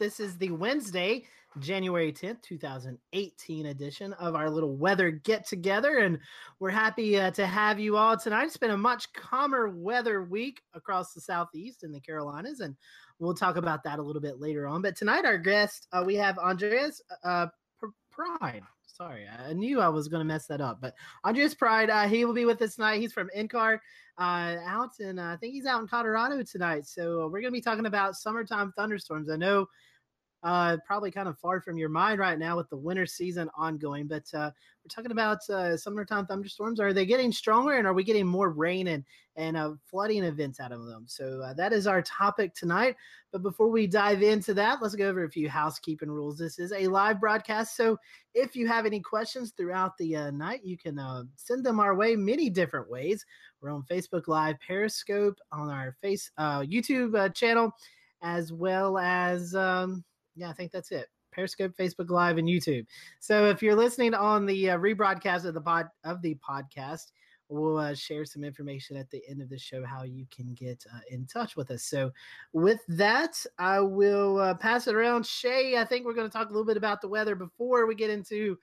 This is the Wednesday, January 10th, 2018 edition of our little weather get together. And we're happy uh, to have you all tonight. It's been a much calmer weather week across the Southeast and the Carolinas. And we'll talk about that a little bit later on. But tonight, our guest, uh, we have Andreas uh, Pride. Sorry, I knew I was going to mess that up. But Andreas Prein, uh, he will be with us tonight. He's from NCAR uh, out and uh, I think he's out in Colorado tonight. So we're going to be talking about summertime thunderstorms. I know uh, probably kind of far from your mind right now with the winter season ongoing. But uh, we're talking about uh, summertime thunderstorms. Are they getting stronger, and are we getting more rain and and uh, flooding events out of them? So uh, that is our topic tonight. But before we dive into that, let's go over a few housekeeping rules. This is a live broadcast, so if you have any questions throughout the uh, night, you can uh, send them our way many different ways. We're on Facebook Live, Periscope, on our face uh, YouTube uh, channel, as well as. Um, yeah, I think that's it. Periscope, Facebook Live, and YouTube. So if you're listening on the uh, rebroadcast of the pod of the podcast, we'll uh, share some information at the end of the show how you can get uh, in touch with us. So with that, I will uh, pass it around. Shay, I think we're going to talk a little bit about the weather before we get into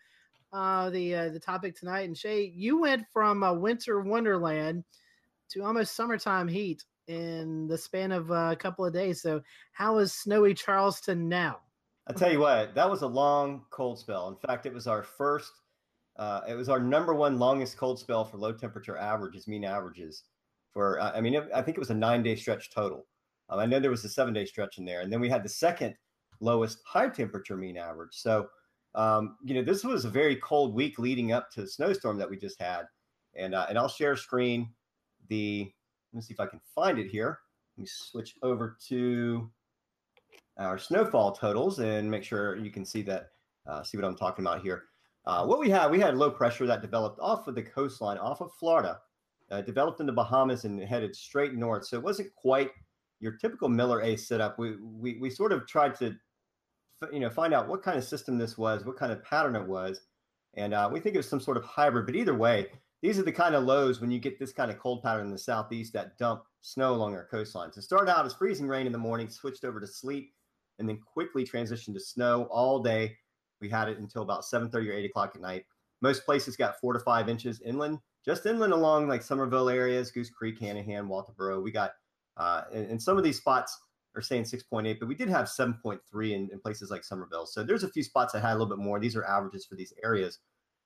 uh, the uh, the topic tonight. And Shay, you went from a winter wonderland to almost summertime heat in the span of a couple of days. So, how is snowy Charleston now? I'll tell you what, that was a long cold spell. In fact, it was our first, uh, it was our number one longest cold spell for low temperature averages, mean averages. For I mean, I think it was a nine day stretch total. Um, I know there was a seven day stretch in there, and then we had the second lowest high temperature mean average. So, um, you know, this was a very cold week leading up to the snowstorm that we just had, and uh, and I'll share screen the let me see if I can find it here. Let me switch over to our snowfall totals and make sure you can see that, uh, see what I'm talking about here. Uh, what we had, we had low pressure that developed off of the coastline, off of Florida, uh, developed in the Bahamas and headed straight north. So it wasn't quite your typical Miller A setup. We, we, we sort of tried to, you know, find out what kind of system this was, what kind of pattern it was. And uh, we think it was some sort of hybrid, but either way, these are the kind of lows when you get this kind of cold pattern in the southeast that dump snow along our coastlines. It started out as freezing rain in the morning, switched over to sleet, and then quickly transitioned to snow all day. We had it until about 7:30 or 8 o'clock at night. Most places got four to five inches inland, just inland along like Somerville areas, Goose Creek, Hanahan, Walterboro. We got, uh, and, and some of these spots are saying 6.8, but we did have 7.3 in, in places like Somerville. So there's a few spots that had a little bit more. These are averages for these areas.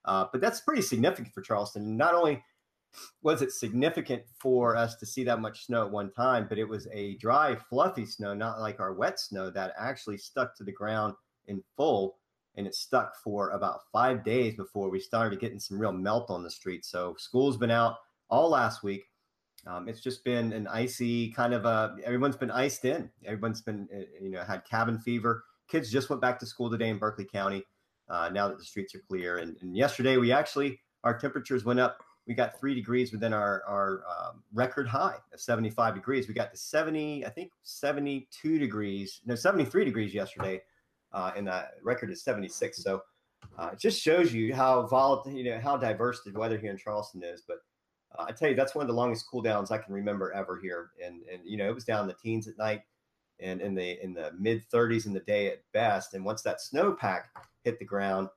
Uh, but that's pretty significant for Charleston. Not only was it significant for us to see that much snow at one time, but it was a dry, fluffy snow, not like our wet snow that actually stuck to the ground in full. And it stuck for about five days before we started getting some real melt on the street. So school's been out all last week. Um, it's just been an icy kind of a. Everyone's been iced in. Everyone's been uh, you know had cabin fever. Kids just went back to school today in Berkeley County uh, now that the streets are clear. And, and, yesterday, we actually, our temperatures went up. We got three degrees within our, our um, record high of 75 degrees. We got to 70, I think 72 degrees, no, 73 degrees yesterday. Uh, and the record is 76. So uh, it just shows you how volatile, you know, how diverse the weather here in Charleston is. But uh, I tell you, that's one of the longest cool downs I can remember ever here. And, and, you know, it was down in the teens at night and in the in the mid 30s in the day at best. And once that snowpack hit the ground,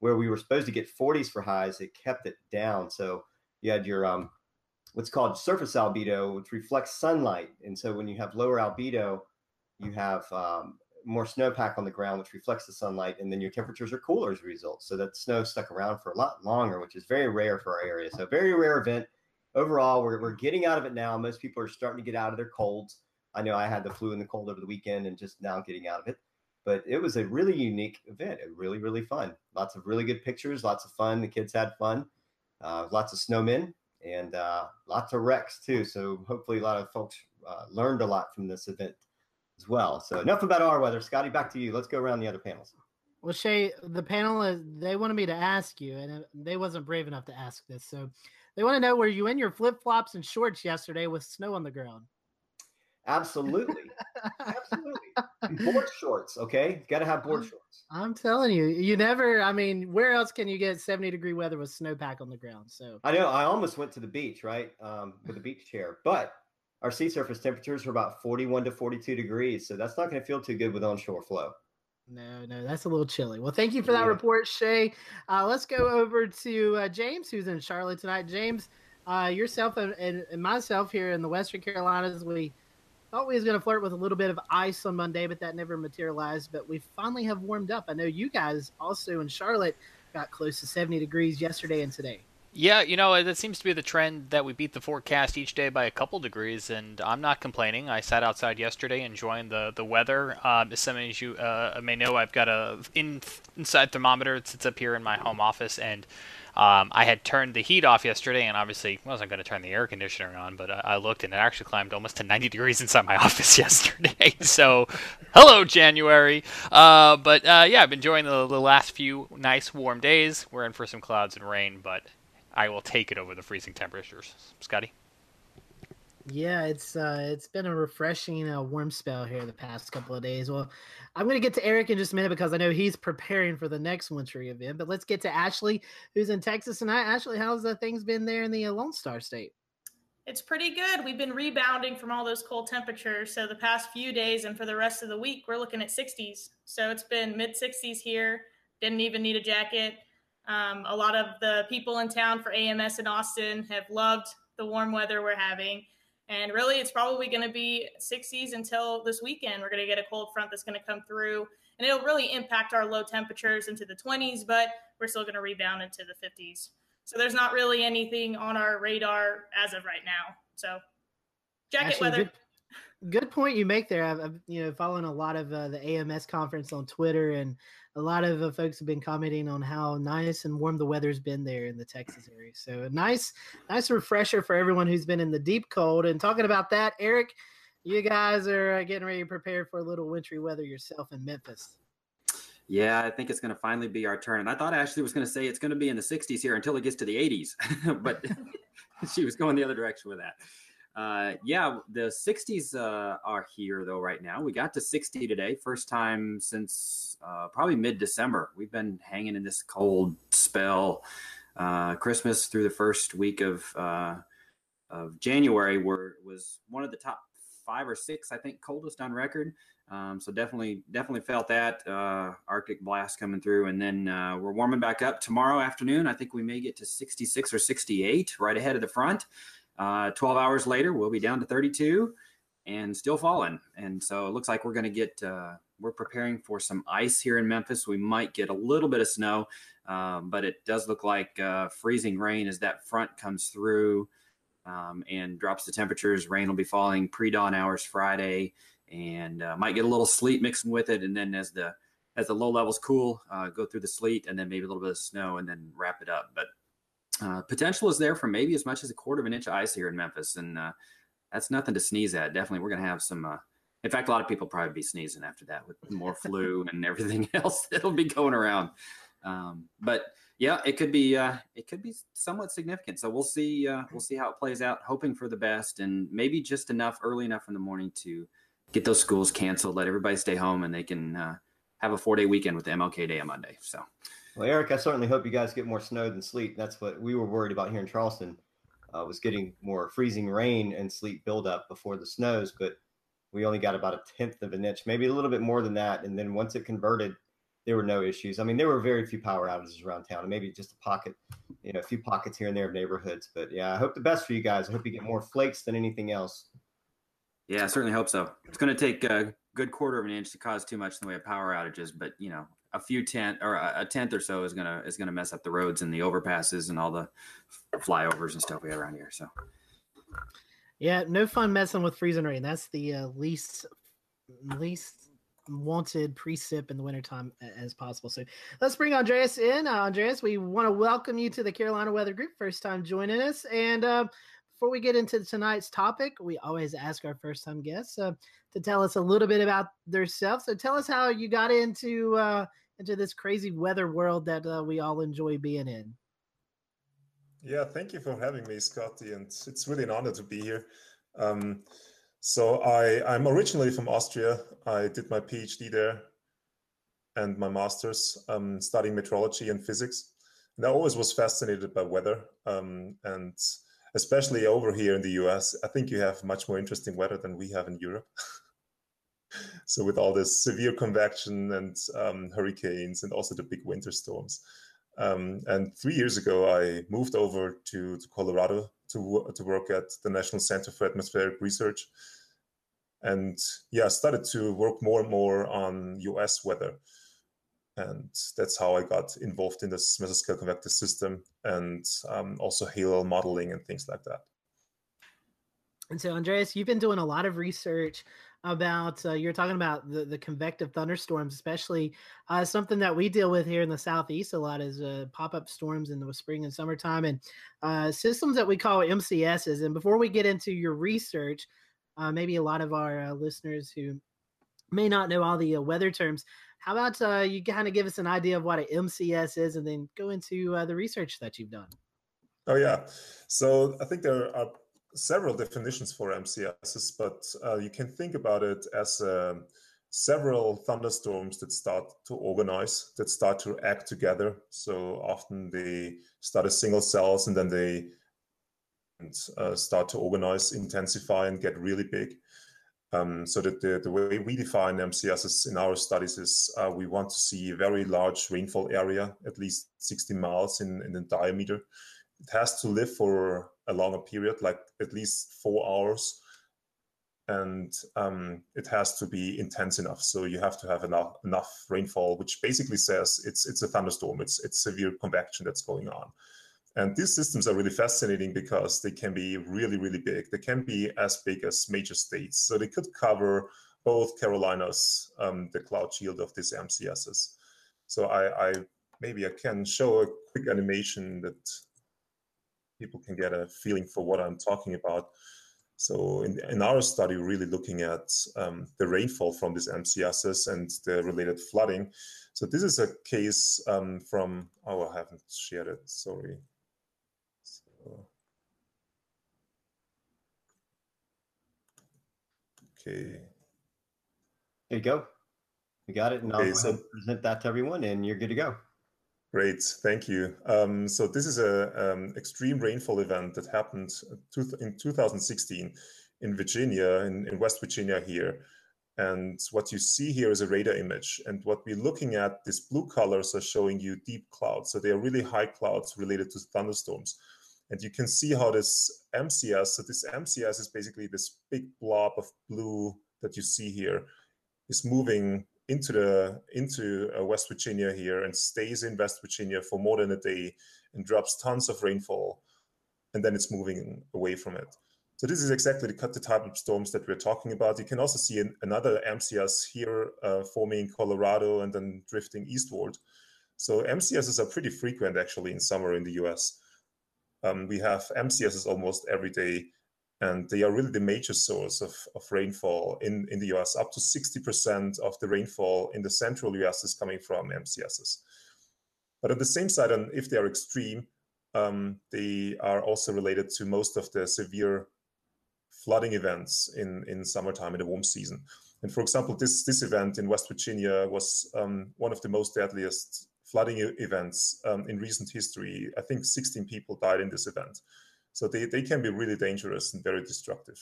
where we were supposed to get 40s for highs, it kept it down. So you had your um, what's called surface albedo, which reflects sunlight. And so when you have lower albedo, you have um, more snowpack on the ground, which reflects the sunlight, and then your temperatures are cooler as a result. So that snow stuck around for a lot longer, which is very rare for our area. So very rare event. Overall, we're, we're getting out of it now. Most people are starting to get out of their colds. I know I had the flu and the cold over the weekend and just now getting out of it. But it was a really unique event. It really, really fun. Lots of really good pictures, lots of fun. The kids had fun. Uh, lots of snowmen and uh, lots of wrecks too. So hopefully a lot of folks uh, learned a lot from this event as well. So enough about our weather. Scotty, back to you. Let's go around the other panels. Well, Shay, the panel is they wanted me to ask you, and they wasn't brave enough to ask this. So they want to know were you in your flip flops and shorts yesterday with snow on the ground? Absolutely. Absolutely. board shorts, okay? Got to have board shorts. I'm telling you, you never, I mean, where else can you get 70 degree weather with snowpack on the ground? So I know I almost went to the beach, right? Um, with a beach chair, but our sea surface temperatures are about 41 to 42 degrees. So that's not going to feel too good with onshore flow. No, no, that's a little chilly. Well, thank you for that yeah. report, Shay. Uh, let's go over to uh, James, who's in Charlotte tonight. James, uh, yourself and, and, myself here in the Western Carolinas, we thought we was going to flirt with a little bit of ice on Monday, but that never materialized. But we finally have warmed up. I know you guys also in Charlotte got close to 70 degrees yesterday and today. Yeah, you know, that seems to be the trend that we beat the forecast each day by a couple degrees, and I'm not complaining. I sat outside yesterday enjoying the, the weather. Um, as some of you uh, may know, I've got a in, inside thermometer that sits up here in my home office, and um, I had turned the heat off yesterday, and obviously wasn't going to turn the air conditioner on, but I, I looked and it actually climbed almost to 90 degrees inside my office yesterday. so, hello, January. Uh, but uh, yeah, I've been enjoying the, the last few nice warm days. We're in for some clouds and rain, but I will take it over the freezing temperatures. Scotty. Yeah, it's uh, it's been a refreshing uh, warm spell here the past couple of days. Well, I'm going to get to Eric in just a minute because I know he's preparing for the next wintry event. But let's get to Ashley, who's in Texas tonight. Ashley, how's the things been there in the uh, Lone Star State? It's pretty good. We've been rebounding from all those cold temperatures. So the past few days and for the rest of the week, we're looking at 60s. So it's been mid 60s here. Didn't even need a jacket. Um, a lot of the people in town for AMS in Austin have loved the warm weather we're having. And really, it's probably going to be 60s until this weekend. We're going to get a cold front that's going to come through, and it'll really impact our low temperatures into the 20s, but we're still going to rebound into the 50s. So there's not really anything on our radar as of right now. So jacket Actually, weather. Good, good, point you make there. I've, I've, you know following a lot of uh, the AMS conference on Twitter and a lot of uh, folks have been commenting on how nice and warm the weather's been there in the Texas area. So a nice, nice refresher for everyone who's been in the deep cold. And talking about that, Eric, you guys are uh, getting ready to prepare for a little wintry weather yourself in Memphis. Yeah, I think it's going to finally be our turn. And I thought Ashley was going to say it's going to be in the 60s here until it gets to the 80s, but she was going the other direction with that. Uh, yeah, the 60s uh, are here though right now. We got to 60 today, first time since uh, probably mid December. We've been hanging in this cold spell. Uh, Christmas through the first week of uh, of January were was one of the top five or six, I think, coldest on record. Um, so definitely, definitely felt that uh, Arctic blast coming through, and then we're warming back up tomorrow afternoon. I think we may get to 66 or 68, right ahead of the front. Uh, 12 hours later, we'll be down to 32 and still falling. And so it looks like we're going to get, uh, we're preparing for some ice here in Memphis. We might get a little bit of snow, um, but it does look like uh, freezing rain as that front comes through um, and drops the temperatures. Rain will be falling pre dawn hours Friday and uh, might get a little sleet mixing with it. And then as the, as the low levels cool, uh, go through the sleet and then maybe a little bit of snow and then wrap it up. But uh, potential is there for maybe as much as a quarter of an inch of ice here in Memphis, and uh, that's nothing to sneeze at. Definitely, we're going to have some. Uh, in fact, a lot of people probably be sneezing after that with more flu and everything else that'll be going around. Um, but yeah, it could be uh, it could be somewhat significant. So we'll see uh, we'll see how it plays out. Hoping for the best, and maybe just enough early enough in the morning to get those schools canceled, let everybody stay home, and they can uh, have a four day weekend with the MLK Day on Monday. So. Well, Eric, I certainly hope you guys get more snow than sleet. That's what we were worried about here in Charleston. Uh, was getting more freezing rain and sleet buildup before the snows, but we only got about a tenth of an inch, maybe a little bit more than that. And then once it converted, there were no issues. I mean, there were very few power outages around town, and maybe just a pocket, you know, a few pockets here and there of neighborhoods. But yeah, I hope the best for you guys. I hope you get more flakes than anything else. Yeah, I certainly hope so. It's going to take a good quarter of an inch to cause too much in the way of power outages, but you know, a few tenth or a tenth or so is gonna is gonna mess up the roads and the overpasses and all the flyovers and stuff we have around here. So, yeah, no fun messing with freezing rain. That's the uh, least least wanted precip in the wintertime as possible. So let's bring Andreas in. Uh, Andreas, we want to welcome you to the Carolina Weather Group. First time joining us, and uh, before we get into tonight's topic, we always ask our first time guests uh, to tell us a little bit about themselves. So tell us how you got into uh, into this crazy weather world that uh, we all enjoy being in. Yeah, thank you for having me, Scotty, and it's really an honor to be here. Um, so I I'm originally from Austria. I did my PhD there and my master's um, studying meteorology and physics. And I always was fascinated by weather. Um, and especially over here in the US. I think you have much more interesting weather than we have in Europe. so with all this severe convection and um, hurricanes and also the big winter storms. Um, and three years ago, I moved over to, to Colorado to, to work at the National Center for Atmospheric Research. And yeah, started to work more and more on US weather. And that's how I got involved in this mesoscale convective system and um, also hail modeling and things like that. And so, Andreas, you've been doing a lot of research about uh, you're talking about the, the convective thunderstorms especially uh, something that we deal with here in the southeast a lot is uh, pop-up storms in the spring and summertime and uh, systems that we call mcs's and before we get into your research uh, maybe a lot of our uh, listeners who may not know all the weather terms how about you kind of give us an idea of what an mcs is and then go into the research that you've done? Oh yeah. So i think there are several definitions for MCSs, but uh, you can think about it as uh, several thunderstorms that start to organize, that start to act together. So often they start as single cells and then they uh, start to organize, intensify, and get really big. Um, so that the, the way we define MCSs in our studies is uh, we want to see a very large rainfall area, at least 60 miles in, in diameter. Has to live for a longer period, like at least four hours. And um, it has to be intense enough. So you have to have enough enough rainfall, which basically says it's it's a thunderstorm. It's it's severe convection that's going on. And these systems are really fascinating because they can be really, really big. They can be as big as major states. So they could cover both Carolinas, um, the cloud shield of these MCSs. So I, I maybe I can show a quick animation that people can get a feeling for what I'm talking about. So in, in our study, we're really looking at um, the rainfall from these MCSs and the related flooding. So this is a case um, from, oh, I haven't shared it, sorry. So, okay. There you go. We got it, and Okay, I'll so- present that to everyone, and you're good to go. Great, thank you. Um, so this is a um, extreme rainfall event that happened two- in 2016 in Virginia, in, in West Virginia here. And what you see here is a radar image. And what we're looking at, these blue colors are showing you deep clouds. So they are really high clouds related to thunderstorms. And you can see how this MCS, so this MCS is basically this big blob of blue that you see here, is moving into the into uh, West Virginia here and stays in West Virginia for more than a day and drops tons of rainfall, and then it's moving away from it. So this is exactly the, the type of storms that we're talking about. You can also see an, another MCS here uh, forming in Colorado and then drifting eastward. So MCSs are pretty frequent actually in summer in the US. Um, we have MCSs almost every day and they are really the major source of, of rainfall in, in the US. Up to 60% of the rainfall in the central US is coming from MCSs. But on the same side, and if they are extreme, um, they are also related to most of the severe flooding events in, in summertime in the warm season. And for example, this, this event in West Virginia was um, one of the most deadliest flooding events um, in recent history. I think 16 people died in this event. So they, they can be really dangerous and very destructive.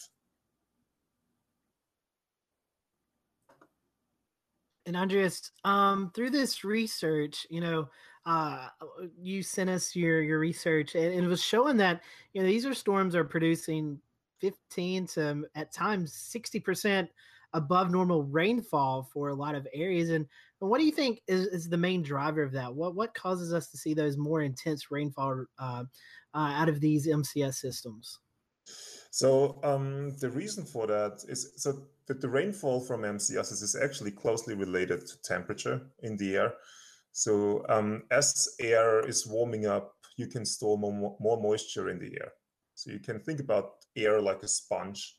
And Andreas, um, through this research, you know, uh, you sent us your your research, and, and it was showing that you know these are storms are producing 15 to at times 60 percent above normal rainfall for a lot of areas. And, and what do you think is, is the main driver of that? What what causes us to see those more intense rainfall uh, uh, out of these MCS systems? So um, the reason for that is so that the rainfall from MCSs is actually closely related to temperature in the air. So um, as air is warming up, you can store more, more moisture in the air. So you can think about air like a sponge.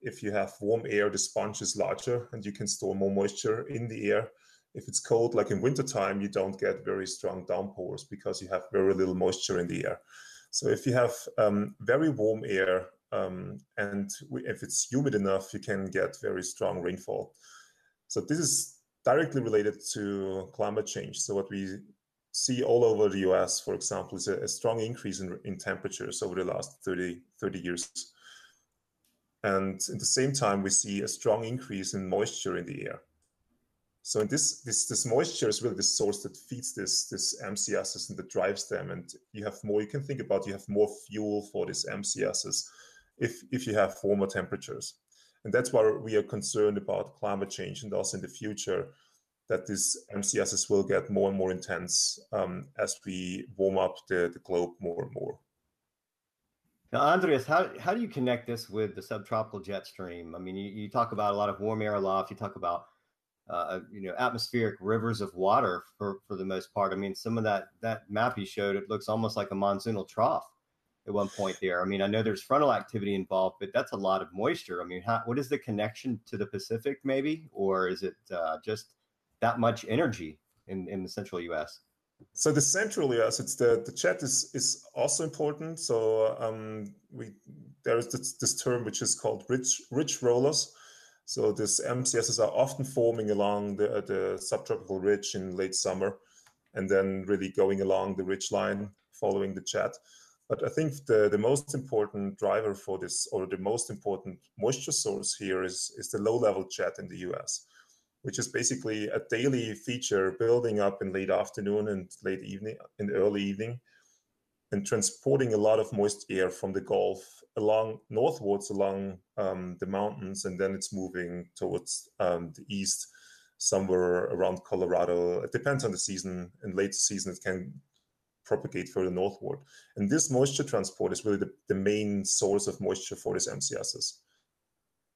If you have warm air, the sponge is larger and you can store more moisture in the air. If it's cold, like in wintertime, you don't get very strong downpours because you have very little moisture in the air. So if you have um, very warm air um, and if it's humid enough, you can get very strong rainfall. So this is directly related to climate change. So what we see all over the US, for example, is a, a strong increase in, in temperatures over the last 30, 30 years. And at the same time, we see a strong increase in moisture in the air. So this, this, this moisture is really the source that feeds this, this MCSs and that drives them. And you have more, you can think about you have more fuel for these MCSs if, if you have warmer temperatures. And that's why we are concerned about climate change and also in the future that these MCSs will get more and more intense um, as we warm up the, the globe more and more. Now, Andreas, how, how do you connect this with the subtropical jet stream? I mean, you, you talk about a lot of warm air aloft. You talk about uh, you know atmospheric rivers of water for for the most part. I mean, some of that that map you showed it looks almost like a monsoonal trough at one point there. I mean, I know there's frontal activity involved, but that's a lot of moisture. I mean, how, what is the connection to the Pacific, maybe, or is it uh, just that much energy in in the central U.S.? So the central US, it's the the jet is is also important. So um, we there is this, this term which is called rich ridge rollers so these MCSs are often forming along the, the subtropical ridge in late summer and then really going along the ridge line following the jet. But I think the, the most important driver for this, or the most important moisture source here is, is the low level jet in the US, which is basically a daily feature building up in late afternoon and late evening, in early evening, and transporting a lot of moist air from the Gulf along northwards along um, the mountains, and then it's moving towards um, the east, somewhere around Colorado. It depends on the season. In late season, it can propagate further northward. And this moisture transport is really the, the main source of moisture for these MCSs.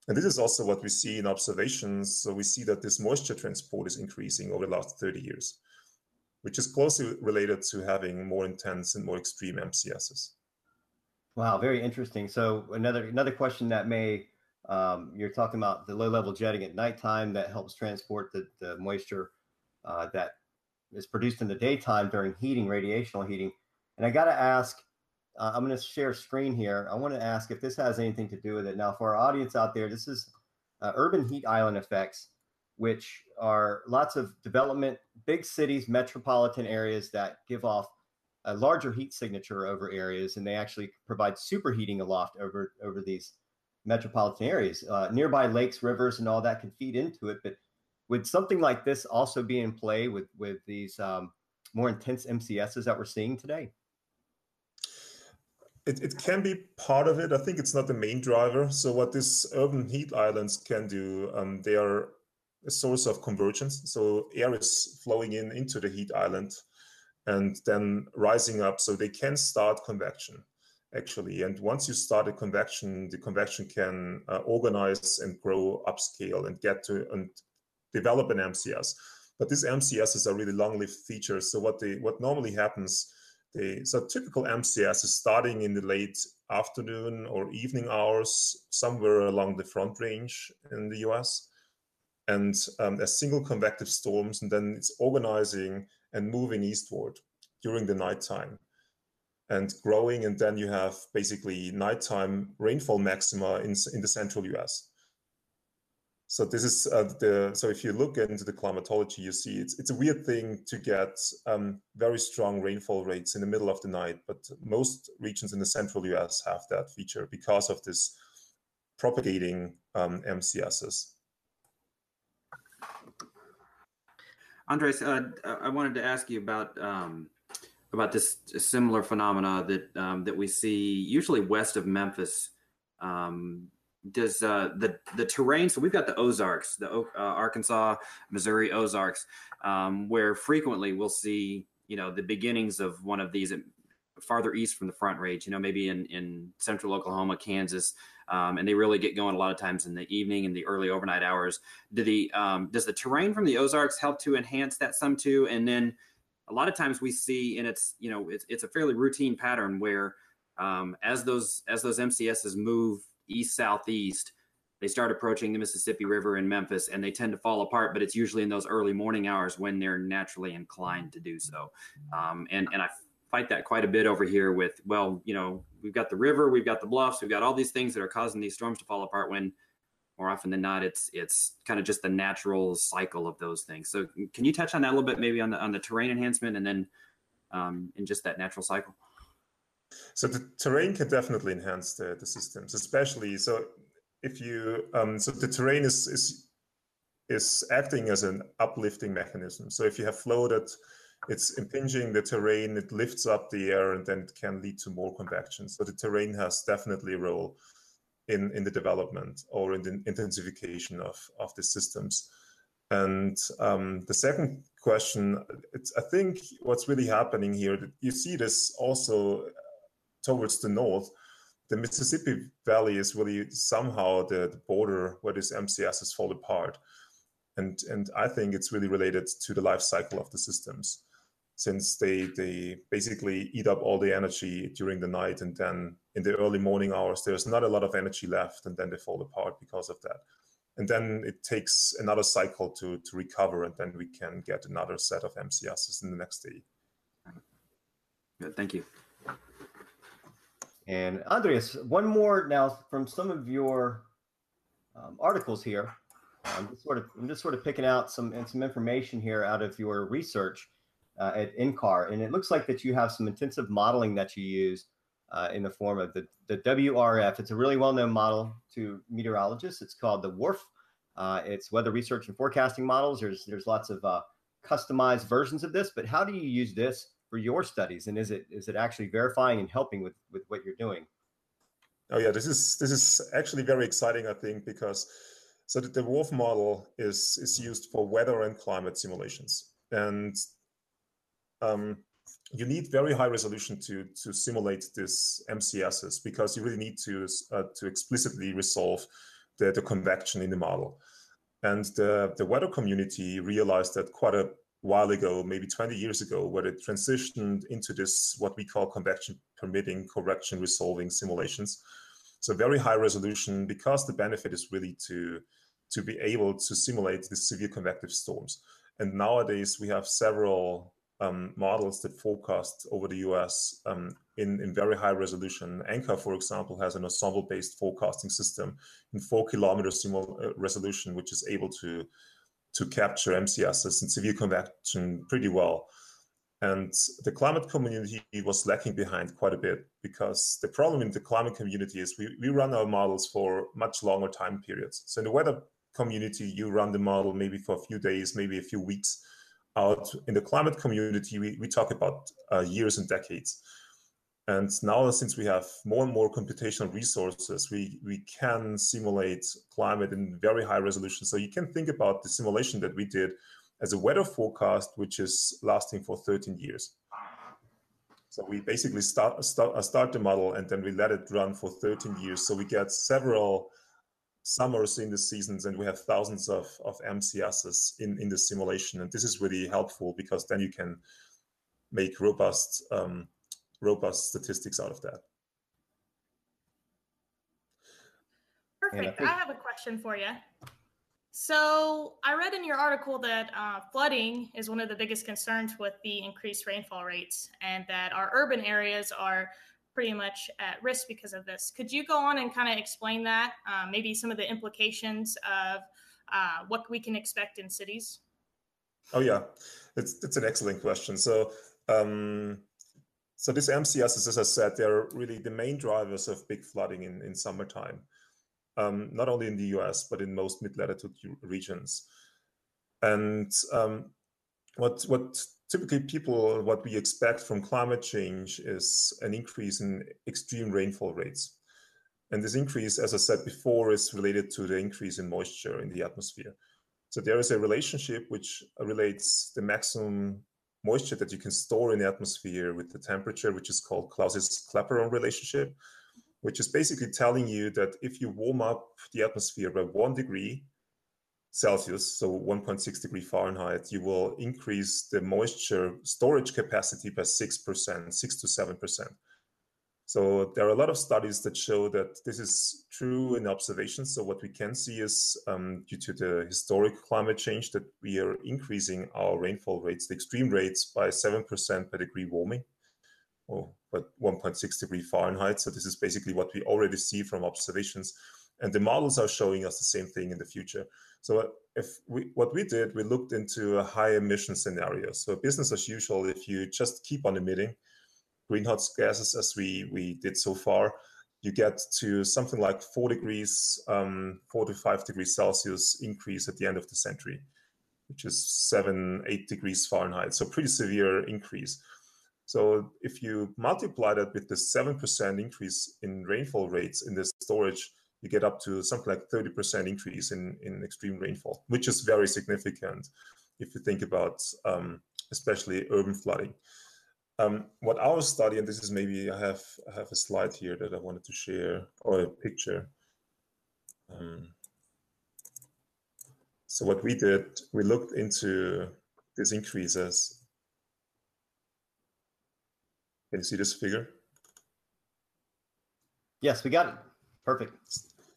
And this is also what we see in observations. So we see that this moisture transport is increasing over the last 30 years, which is closely related to having more intense and more extreme MCSs. Wow, very interesting. So another another question that may um, you're talking about the low level jetting at nighttime that helps transport the, the moisture uh, that is produced in the daytime during heating, radiational heating. And I got to ask, uh, I'm going to share screen here. I want to ask if this has anything to do with it. Now, for our audience out there, this is uh, urban heat island effects, which are lots of development, big cities, metropolitan areas that give off a larger heat signature over areas, and they actually provide superheating aloft over over these metropolitan areas. Uh, nearby lakes, rivers, and all that can feed into it. But would something like this also be in play with with these um, more intense MCSs that we're seeing today? It, it can be part of it. I think it's not the main driver. So what these urban heat islands can do, um, they are a source of convergence. So air is flowing in into the heat island and then rising up so they can start convection actually and once you start a convection the convection can uh, organize and grow upscale and get to and develop an mcs but these mcss are really long-lived features so what they what normally happens they so typical mcs is starting in the late afternoon or evening hours somewhere along the front range in the us and um, as single convective storms and then it's organizing and moving eastward during the nighttime and growing. And then you have basically nighttime rainfall maxima in, in the central US. So this is uh, the so if you look into the climatology, you see it's it's a weird thing to get um, very strong rainfall rates in the middle of the night, but most regions in the central US have that feature because of this propagating um, MCSs. Andreas, uh, I wanted to ask you about um, about this similar phenomena that um, that we see usually west of Memphis. Um, does uh, the the terrain? So we've got the Ozarks, the uh, Arkansas, Missouri Ozarks, um, where frequently we'll see you know the beginnings of one of these farther east from the front range. You know, maybe in in central Oklahoma, Kansas, um, and they really get going a lot of times in the evening and the early overnight hours. Do the um, does the terrain from the Ozarks help to enhance that some too? And then a lot of times we see, and it's you know it's it's a fairly routine pattern where um, as those as those MCSs move east southeast, they start approaching the Mississippi River in Memphis, and they tend to fall apart. But it's usually in those early morning hours when they're naturally inclined to do so. Um, and and I fight that quite a bit over here with well, you know, we've got the river, we've got the bluffs, we've got all these things that are causing these storms to fall apart when more often than not it's it's kind of just the natural cycle of those things. So can you touch on that a little bit maybe on the on the terrain enhancement and then um, in just that natural cycle. So the terrain can definitely enhance the, the systems, especially so if you um, so the terrain is is is acting as an uplifting mechanism. So if you have flow that it's impinging the terrain, it lifts up the air, and then it can lead to more convection. So the terrain has definitely a role in in the development or in the intensification of of the systems. And um, the second question, I think what's really happening here, you see this also towards the north. The Mississippi Valley is really somehow the, the border where these MCSs fall apart. And, and I think it's really related to the life cycle of the systems since they they basically eat up all the energy during the night and then in the early morning hours there's not a lot of energy left and then they fall apart because of that and then it takes another cycle to to recover and then we can get another set of mcs's in the next day good thank you and andreas one more now from some of your um, articles here i'm just sort of i'm just sort of picking out some and some information here out of your research uh, at NCAR. And it looks like that you have some intensive modeling that you use uh, in the form of the, the WRF. It's a really well-known model to meteorologists. It's called the WRF. Uh, it's weather research and forecasting models. There's there's lots of uh, customized versions of this, but how do you use this for your studies? And is it is it actually verifying and helping with with what you're doing? Oh yeah, this is this is actually very exciting, I think, because so the, the WRF model is is used for weather and climate simulations, and um, you need very high resolution to to simulate this MCSs because you really need to uh, to explicitly resolve the, the convection in the model. And the, the weather community realized that quite a while ago, maybe 20 years ago, where it transitioned into this what we call convection permitting correction resolving simulations. So very high resolution because the benefit is really to to be able to simulate the severe convective storms. And nowadays we have several um, models that forecast over the US um, in, in very high resolution. NCAR, for example, has an ensemble based forecasting system in four kilometer simul- uh, resolution, which is able to, to capture MCSs and severe convection pretty well. And the climate community was lacking behind quite a bit because the problem in the climate community is we, we run our models for much longer time periods. So in the weather community, you run the model maybe for a few days, maybe a few weeks out in the climate community, we, we talk about uh, years and decades. And now, since we have more and more computational resources, we, we can simulate climate in very high resolution. So you can think about the simulation that we did as a weather forecast, which is lasting for 13 years. So we basically start, start, uh, start the model and then we let it run for 13 years. So we get several summers in the seasons and we have thousands of, of MCSs in, in the simulation. And this is really helpful because then you can make robust, um, robust statistics out of that. Perfect. I. I, have a question for you. So I read in your article that uh, flooding is one of the biggest concerns with the increased rainfall rates, and that our urban areas are pretty much at risk because of this. Could you go on and kind of explain that? Uh, maybe some of the implications of uh, what we can expect in cities? Oh yeah, it's it's an excellent question. So um, so these MCSs, as I said, they're really the main drivers of big flooding in in summertime. Um, not only in the U.S. but in most mid-latitude regions. And um, what what typically people what we expect from climate change is an increase in extreme rainfall rates and this increase as i said before is related to the increase in moisture in the atmosphere so there is a relationship which relates the maximum moisture that you can store in the atmosphere with the temperature which is called clausius-clapeyron relationship which is basically telling you that if you warm up the atmosphere by one degree Celsius, so 1.6 degree Fahrenheit, you will increase the moisture storage capacity by 6%, 6 to 7%. So there are a lot of studies that show that this is true in observations. So what we can see is um, due to the historic climate change that we are increasing our rainfall rates, the extreme rates by 7% per degree warming, or but 1.6 degree Fahrenheit. So this is basically what we already see from observations and the models are showing us the same thing in the future. So if we what we did, we looked into a high emission scenario. So business as usual, if you just keep on emitting greenhouse gases as we we did so far, you get to something like four degrees, um, four to five degrees Celsius increase at the end of the century, which is seven, eight degrees Fahrenheit. So pretty severe increase. So if you multiply that with the 7% increase in rainfall rates in the storage, you get up to something like 30% increase in, in extreme rainfall, which is very significant if you think about um, especially urban flooding. Um, what our study, and this is maybe I have I have a slide here that I wanted to share or a picture. Um, so what we did, we looked into these increases. Can you see this figure? Yes, we got it. Perfect.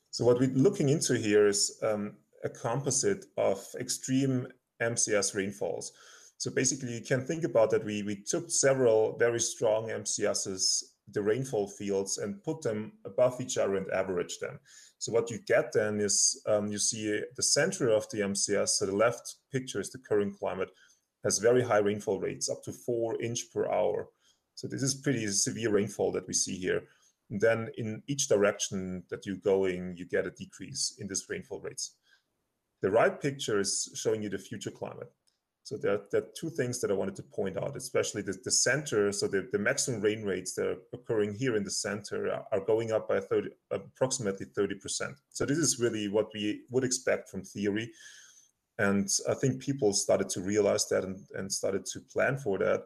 So what we're looking into here is um, a composite of extreme MCS rainfalls. So basically, you can think about that. We we took several very strong MCSs, the rainfall fields, and put them above each other and average them. So what you get then is um, you see the center of the MCS. So the left picture is the current climate has very high rainfall rates, up to four inch per hour. So this is pretty severe rainfall that we see here. And then in each direction that you're going, you get a decrease in this rainfall rates. The right picture is showing you the future climate. So there, there are two things that I wanted to point out, especially the, the center. So the, the maximum rain rates that are occurring here in the center are, are going up by 30, approximately 30%. So this is really what we would expect from theory. And I think people started to realize that and, and started to plan for that.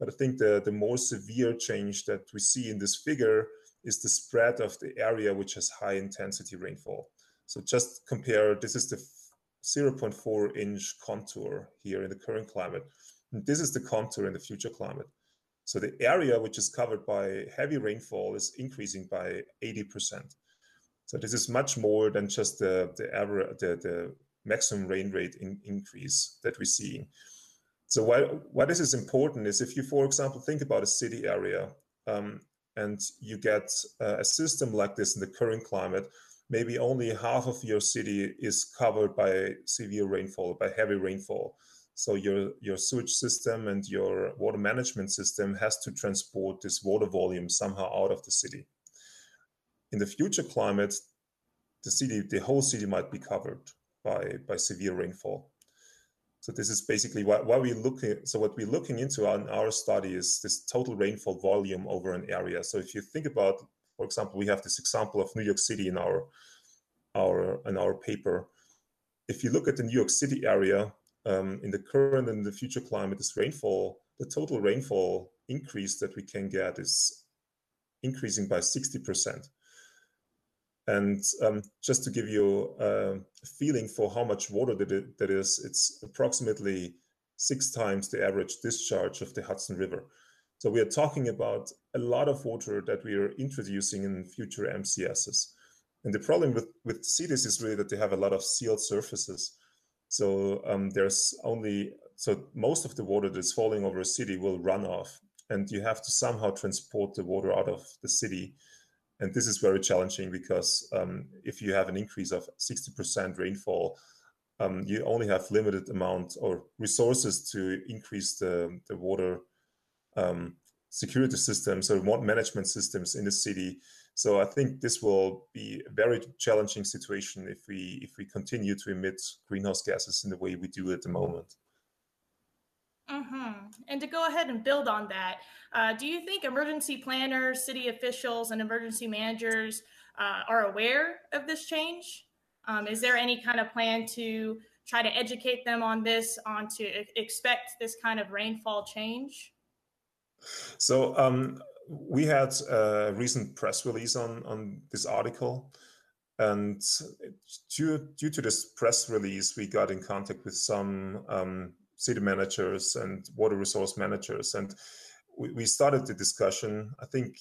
But I think the, the more severe change that we see in this figure is the spread of the area which has high intensity rainfall. So just compare, this is the 0.4 inch contour here in the current climate. And this is the contour in the future climate. So the area which is covered by heavy rainfall is increasing by 80%. So this is much more than just the the average the, the maximum rain rate in, increase that we're seeing. So why why this is important is if you, for example, think about a city area um, and you get uh, a system like this in the current climate, maybe only half of your city is covered by severe rainfall, by heavy rainfall. So your your sewage system and your water management system has to transport this water volume somehow out of the city. In the future climate, the city, the whole city might be covered by by severe rainfall. So this is basically why, why we looking. So what we're looking into in our study is this total rainfall volume over an area. So if you think about, for example, we have this example of New York City in our our in our paper. If you look at the New York City area um, in the current and the future climate, this rainfall, the total rainfall increase that we can get is increasing by 60%. And um, just to give you a feeling for how much water that, it, that is, it's approximately six times the average discharge of the Hudson River. So we are talking about a lot of water that we are introducing in future MCSs. And the problem with, with cities is really that they have a lot of sealed surfaces. So um, there's only, so most of the water that's falling over a city will run off and you have to somehow transport the water out of the city and this is very challenging because um, if you have an increase of 60% rainfall, um, you only have limited amount or resources to increase the, the water um, security systems or water management systems in the city. So I think this will be a very challenging situation if we if we continue to emit greenhouse gases in the way we do at the moment. Mm-hmm. And to go ahead and build on that, uh, do you think emergency planners, city officials, and emergency managers uh, are aware of this change? Um, is there any kind of plan to try to educate them on this, on to expect this kind of rainfall change? So um, we had a recent press release on on this article, and due due to this press release, we got in contact with some um, city managers and water resource managers. And we, we started the discussion. I think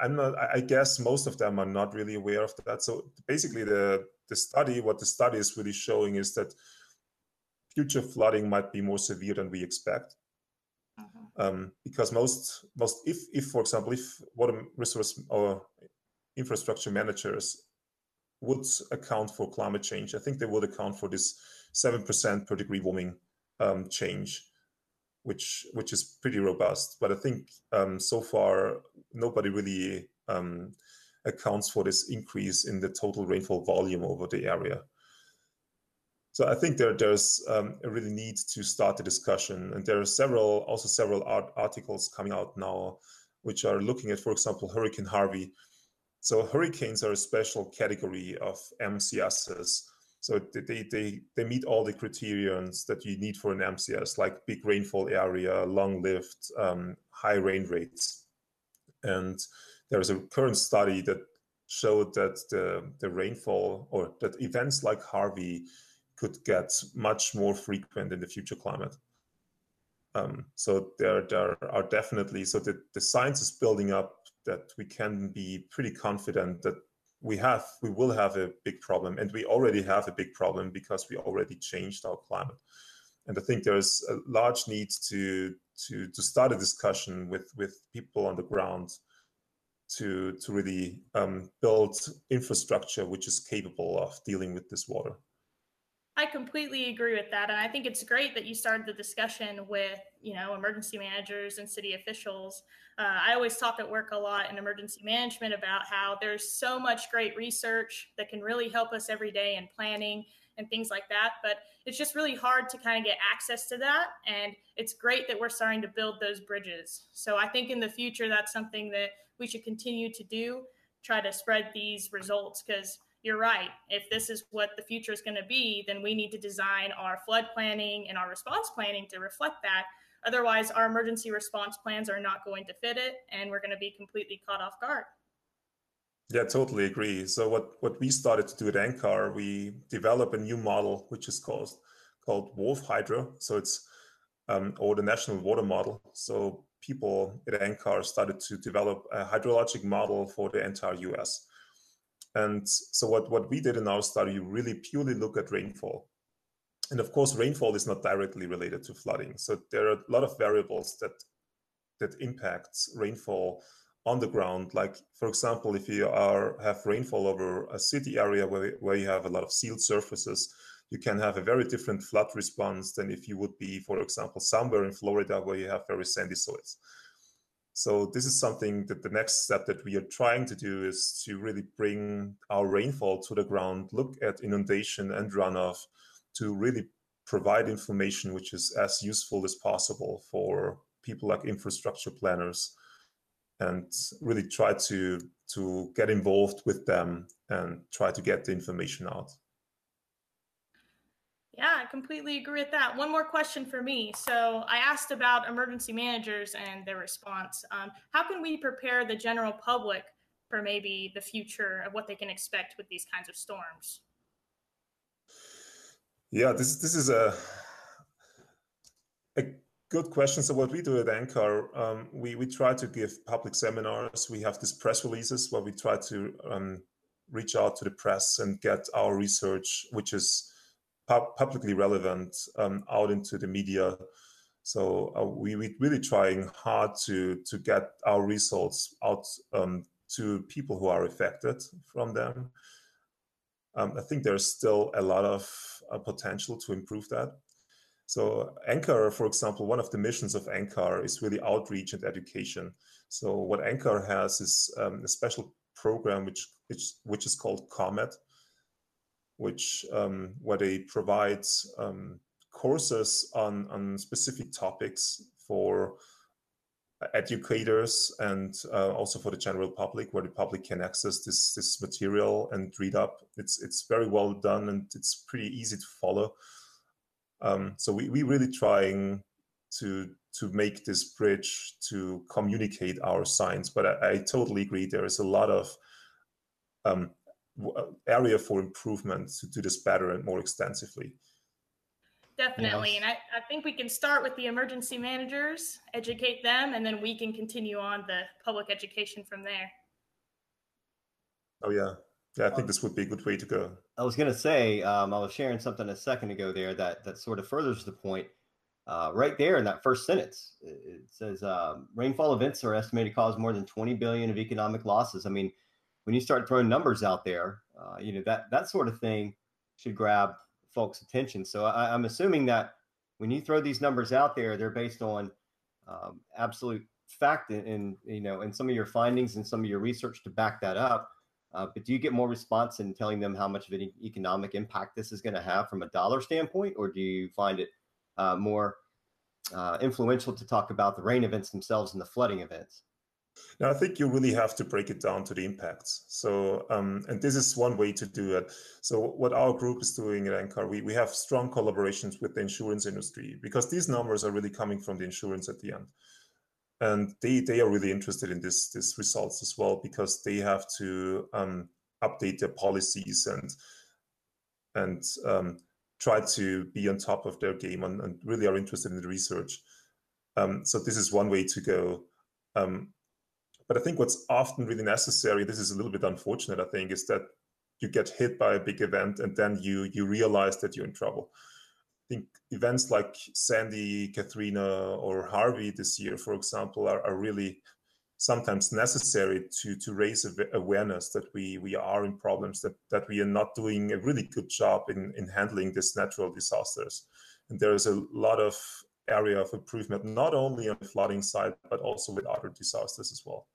I'm not, I guess most of them are not really aware of that. So basically the, the study, what the study is really showing is that future flooding might be more severe than we expect. Uh-huh. Um, because most, most, if, if for example, if water resource or infrastructure managers would account for climate change. I think they would account for this seven percent per degree warming um, change, which which is pretty robust. But I think um, so far nobody really um, accounts for this increase in the total rainfall volume over the area. So I think there there's um, a really need to start the discussion, and there are several also several art articles coming out now, which are looking at, for example, Hurricane Harvey. So hurricanes are a special category of MCSs. So they they they meet all the criterions that you need for an MCS, like big rainfall area, long lived, um, high rain rates, and there is a current study that showed that the the rainfall or that events like Harvey could get much more frequent in the future climate. Um, so there, there are definitely so that the science is building up that we can be pretty confident that we have we will have a big problem and we already have a big problem because we already changed our climate and i think there's a large need to to to start a discussion with with people on the ground to to really um, build infrastructure which is capable of dealing with this water I completely agree with that. And I think it's great that you started the discussion with, you know, emergency managers and city officials. Uh, I always talk at work a lot in emergency management about how there's so much great research that can really help us every day in planning and things like that. But it's just really hard to kind of get access to that. And it's great that we're starting to build those bridges. So I think in the future, that's something that we should continue to do, try to spread these results because you're right. If this is what the future is going to be, then we need to design our flood planning and our response planning to reflect that. Otherwise, our emergency response plans are not going to fit it, and we're going to be completely caught off guard. Yeah, totally agree. So what what we started to do at NCAR, we develop a new model which is called called WRF-Hydro. So it's um, or the National Water Model. So people at NCAR started to develop a hydrologic model for the entire US. And so what, what we did in our study, really purely look at rainfall. And of course, rainfall is not directly related to flooding. So there are a lot of variables that that impacts rainfall on the ground. Like, for example, if you are have rainfall over a city area where, where you have a lot of sealed surfaces, you can have a very different flood response than if you would be, for example, somewhere in Florida where you have very sandy soils. So this is something that the next step that we are trying to do is to really bring our rainfall to the ground, look at inundation and runoff to really provide information which is as useful as possible for people like infrastructure planners and really try to to get involved with them and try to get the information out. Yeah, I completely agree with that. One more question for me. So I asked about emergency managers and their response. Um, how can we prepare the general public for maybe the future of what they can expect with these kinds of storms? Yeah, this this is a a good question. So what we do at NCAR, um, we we try to give public seminars. We have these press releases where we try to um, reach out to the press and get our research, which is pu- publicly relevant um, out into the media. So uh, we we really trying hard to to get our results out um, to people who are affected from them. Um, I think there's still a lot of uh, potential to improve that. So NCAR, for example, one of the missions of NCAR is really outreach and education. So what NCAR has is um, a special program which, which which is called COMET, which um, where they provide um, courses on on specific topics for educators and uh, also for the general public where the public can access this this material and read up. It's it's very well done and it's pretty easy to follow. Um, so we, we really trying to to make this bridge to communicate our science but i, I totally agree there is a lot of um, uh, area for improvement to do this better and more extensively. Definitely. Yes. And I, I think we can start with the emergency managers, educate them, and then we can continue on the public education from there. Oh, yeah. Yeah, I think this would be a good way to go. I was going to say, um, I was sharing something a second ago there that, that sort of furthers the point. Uh, right there in that first sentence, it says um, rainfall events are estimated to cause more than 20 billion of economic losses. I mean, when you start throwing numbers out there, uh, you know that that sort of thing should grab folks' attention. So I, am assuming that when you throw these numbers out there, they're based on um, absolute fact and you know and some of your findings and some of your research to back that up. Uh, but do you get more response in telling them how much of an economic impact this is going to have from a dollar standpoint, or do you find it uh, more uh, influential to talk about the rain events themselves and the flooding events? Now, I think you really have to break it down to the impacts. So, um, and this is one way to do it. So, what our group is doing at NCAR, we, we have strong collaborations with the insurance industry because these numbers are really coming from the insurance at the end. And they, they are really interested in this, this results as well because they have to um, update their policies and and um, try to be on top of their game and, and really are interested in the research. Um, so this is one way to go. Um, but I think what's often really necessary, this is a little bit unfortunate, I think, is that you get hit by a big event and then you you realize that you're in trouble. I think events like Sandy, Katrina, or Harvey this year, for example, are, are really sometimes necessary to to raise awareness that we we are in problems that that we are not doing a really good job in in handling these natural disasters and there is a lot of area of improvement not only on the flooding side but also with other disasters as well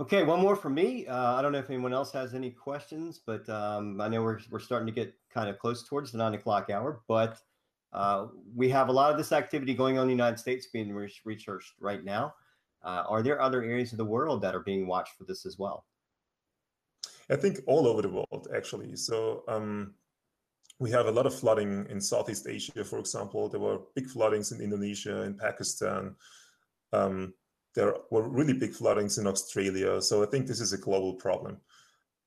okay one more for me uh, i don't know if anyone else has any questions but um, i know we're, we're starting to get kind of close towards the nine o'clock hour but uh, we have a lot of this activity going on in the United States being re- researched right now. Uh, are there other areas of the world that are being watched for this as well? I think all over the world, actually. So um, we have a lot of flooding in Southeast Asia, for example. There were big floodings in Indonesia, in Pakistan. Um, there were really big floodings in Australia. So I think this is a global problem.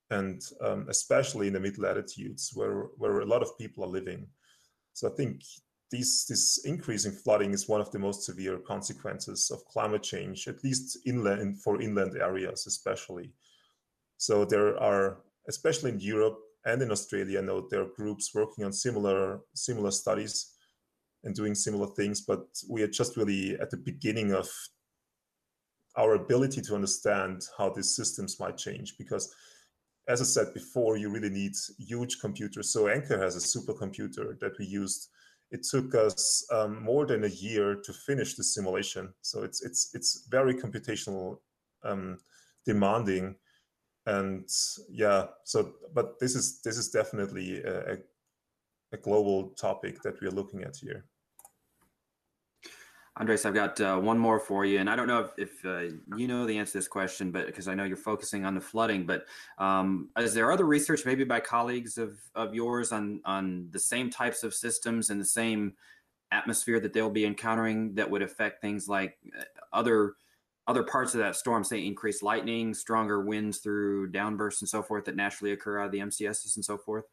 And um, especially in the mid latitudes where, where a lot of people are living. So I think this, this increasing flooding is one of the most severe consequences of climate change, at least inland for inland areas, especially. So there are, especially in Europe and in Australia, I know there are groups working on similar similar studies and doing similar things, but we are just really at the beginning of our ability to understand how these systems might change because as I said before, you really need huge computers. So NCAR has a supercomputer that we used. It took us um, more than a year to finish the simulation. So it's it's it's very computational um, demanding, and yeah. So but this is this is definitely a, a global topic that we are looking at here. Andreas, I've got uh, one more for you, and I don't know if, if uh, you know the answer to this question, but because I know you're focusing on the flooding, but um, is there other research, maybe by colleagues of, of yours, on on the same types of systems and the same atmosphere that they'll be encountering that would affect things like uh, other other parts of that storm, say increased lightning, stronger winds through downbursts, and so forth that naturally occur out of the MCSs and so forth?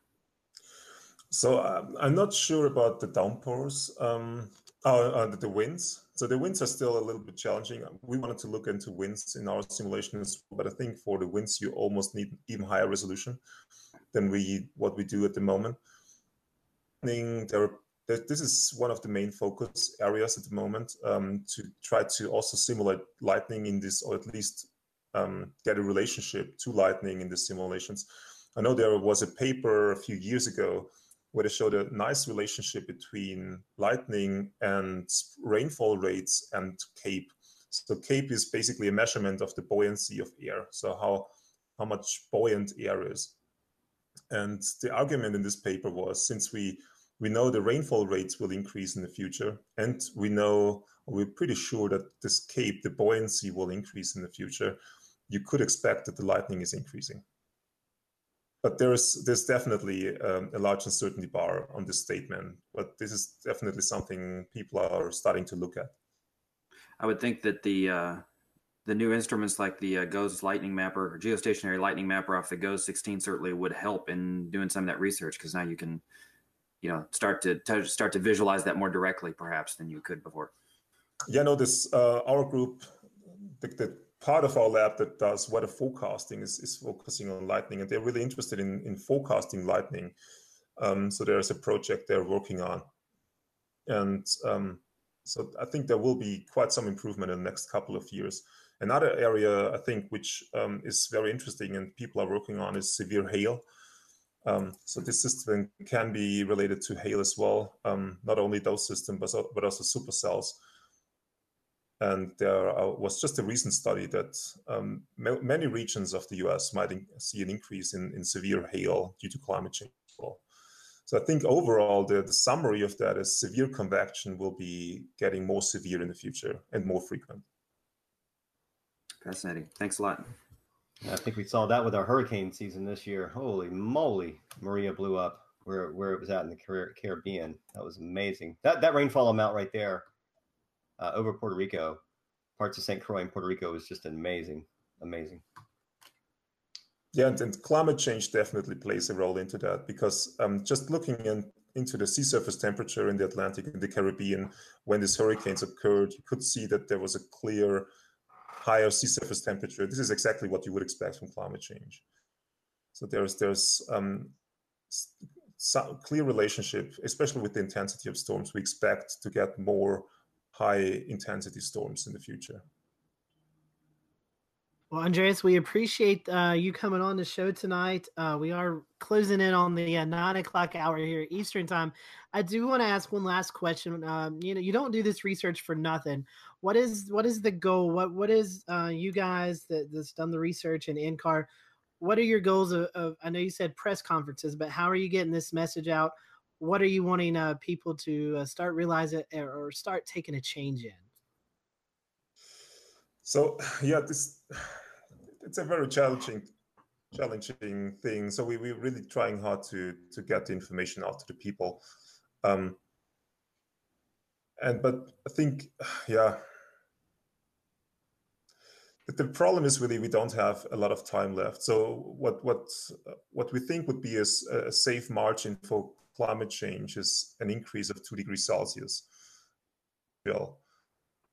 So um, I'm not sure about the downpours. Um, Oh, uh, the winds. So the winds are still a little bit challenging. We wanted to look into winds in our simulations, but I think for the winds you almost need even higher resolution than we what we do at the moment. There, this is one of the main focus areas at the moment um, to try to also simulate lightning in this, or at least um, get a relationship to lightning in the simulations. I know there was a paper a few years ago where they showed a nice relationship between lightning and rainfall rates and CAPE. So CAPE is basically a measurement of the buoyancy of air. So how how much buoyant air is. And the argument in this paper was since we we know the rainfall rates will increase in the future, and we know we're pretty sure that this CAPE, the buoyancy, will increase in the future. You could expect that the lightning is increasing but there's there's definitely um, a large uncertainty bar on this statement. But this is definitely something people are starting to look at. I would think that the uh, the new instruments like the uh, GOES Lightning Mapper or geostationary Lightning Mapper off the GOES 16 certainly would help in doing some of that research because now you can, you know, start to t- start to visualize that more directly perhaps than you could before. Yeah, no, this uh, our group, the, the part of our lab that does weather forecasting is, is focusing on lightning, and they're really interested in, in forecasting lightning. Um, so there's a project they're working on. And um, so I think there will be quite some improvement in the next couple of years. Another area I think which um, is very interesting and people are working on is severe hail. Um, so this system can be related to hail as well, um, not only those systems, but, but also supercells. And there was just a recent study that um, many regions of the US might see an increase in, in severe hail due to climate change. So I think overall, the, the summary of that is severe convection will be getting more severe in the future and more frequent. Fascinating. Thanks a lot. I think we saw that with our hurricane season this year. Holy moly, Maria blew up where where it was at in the Caribbean. That was amazing. That that rainfall amount right there uh, over Puerto Rico, parts of St. Croix and Puerto Rico was just amazing, amazing. Yeah, and, and, climate change definitely plays a role into that because um, just looking in, into the sea surface temperature in the Atlantic and the Caribbean when these hurricanes occurred, you could see that there was a clear higher sea surface temperature. This is exactly what you would expect from climate change. So there's there's um, some clear relationship, especially with the intensity of storms. We expect to get more high intensity storms in the future. Well, Andreas, we appreciate uh, you coming on the show tonight. Uh, we are closing in on the uh, nine o'clock hour here Eastern time. I do want to ask one last question. Um, you know, you don't do this research for nothing. What is what is the goal? What what is uh, you guys that, that's done the research in NCAR? What are your goals of, of, I know you said press conferences, but how are you getting this message out? What are you wanting uh, people to uh, start realizing or start taking a change in? So yeah, this it's a very challenging challenging thing. So we we're really trying hard to to get the information out to the people. Um, and but I think yeah. The problem is really we don't have a lot of time left. So what what what we think would be a, a safe margin for climate change is an increase of two degrees Celsius.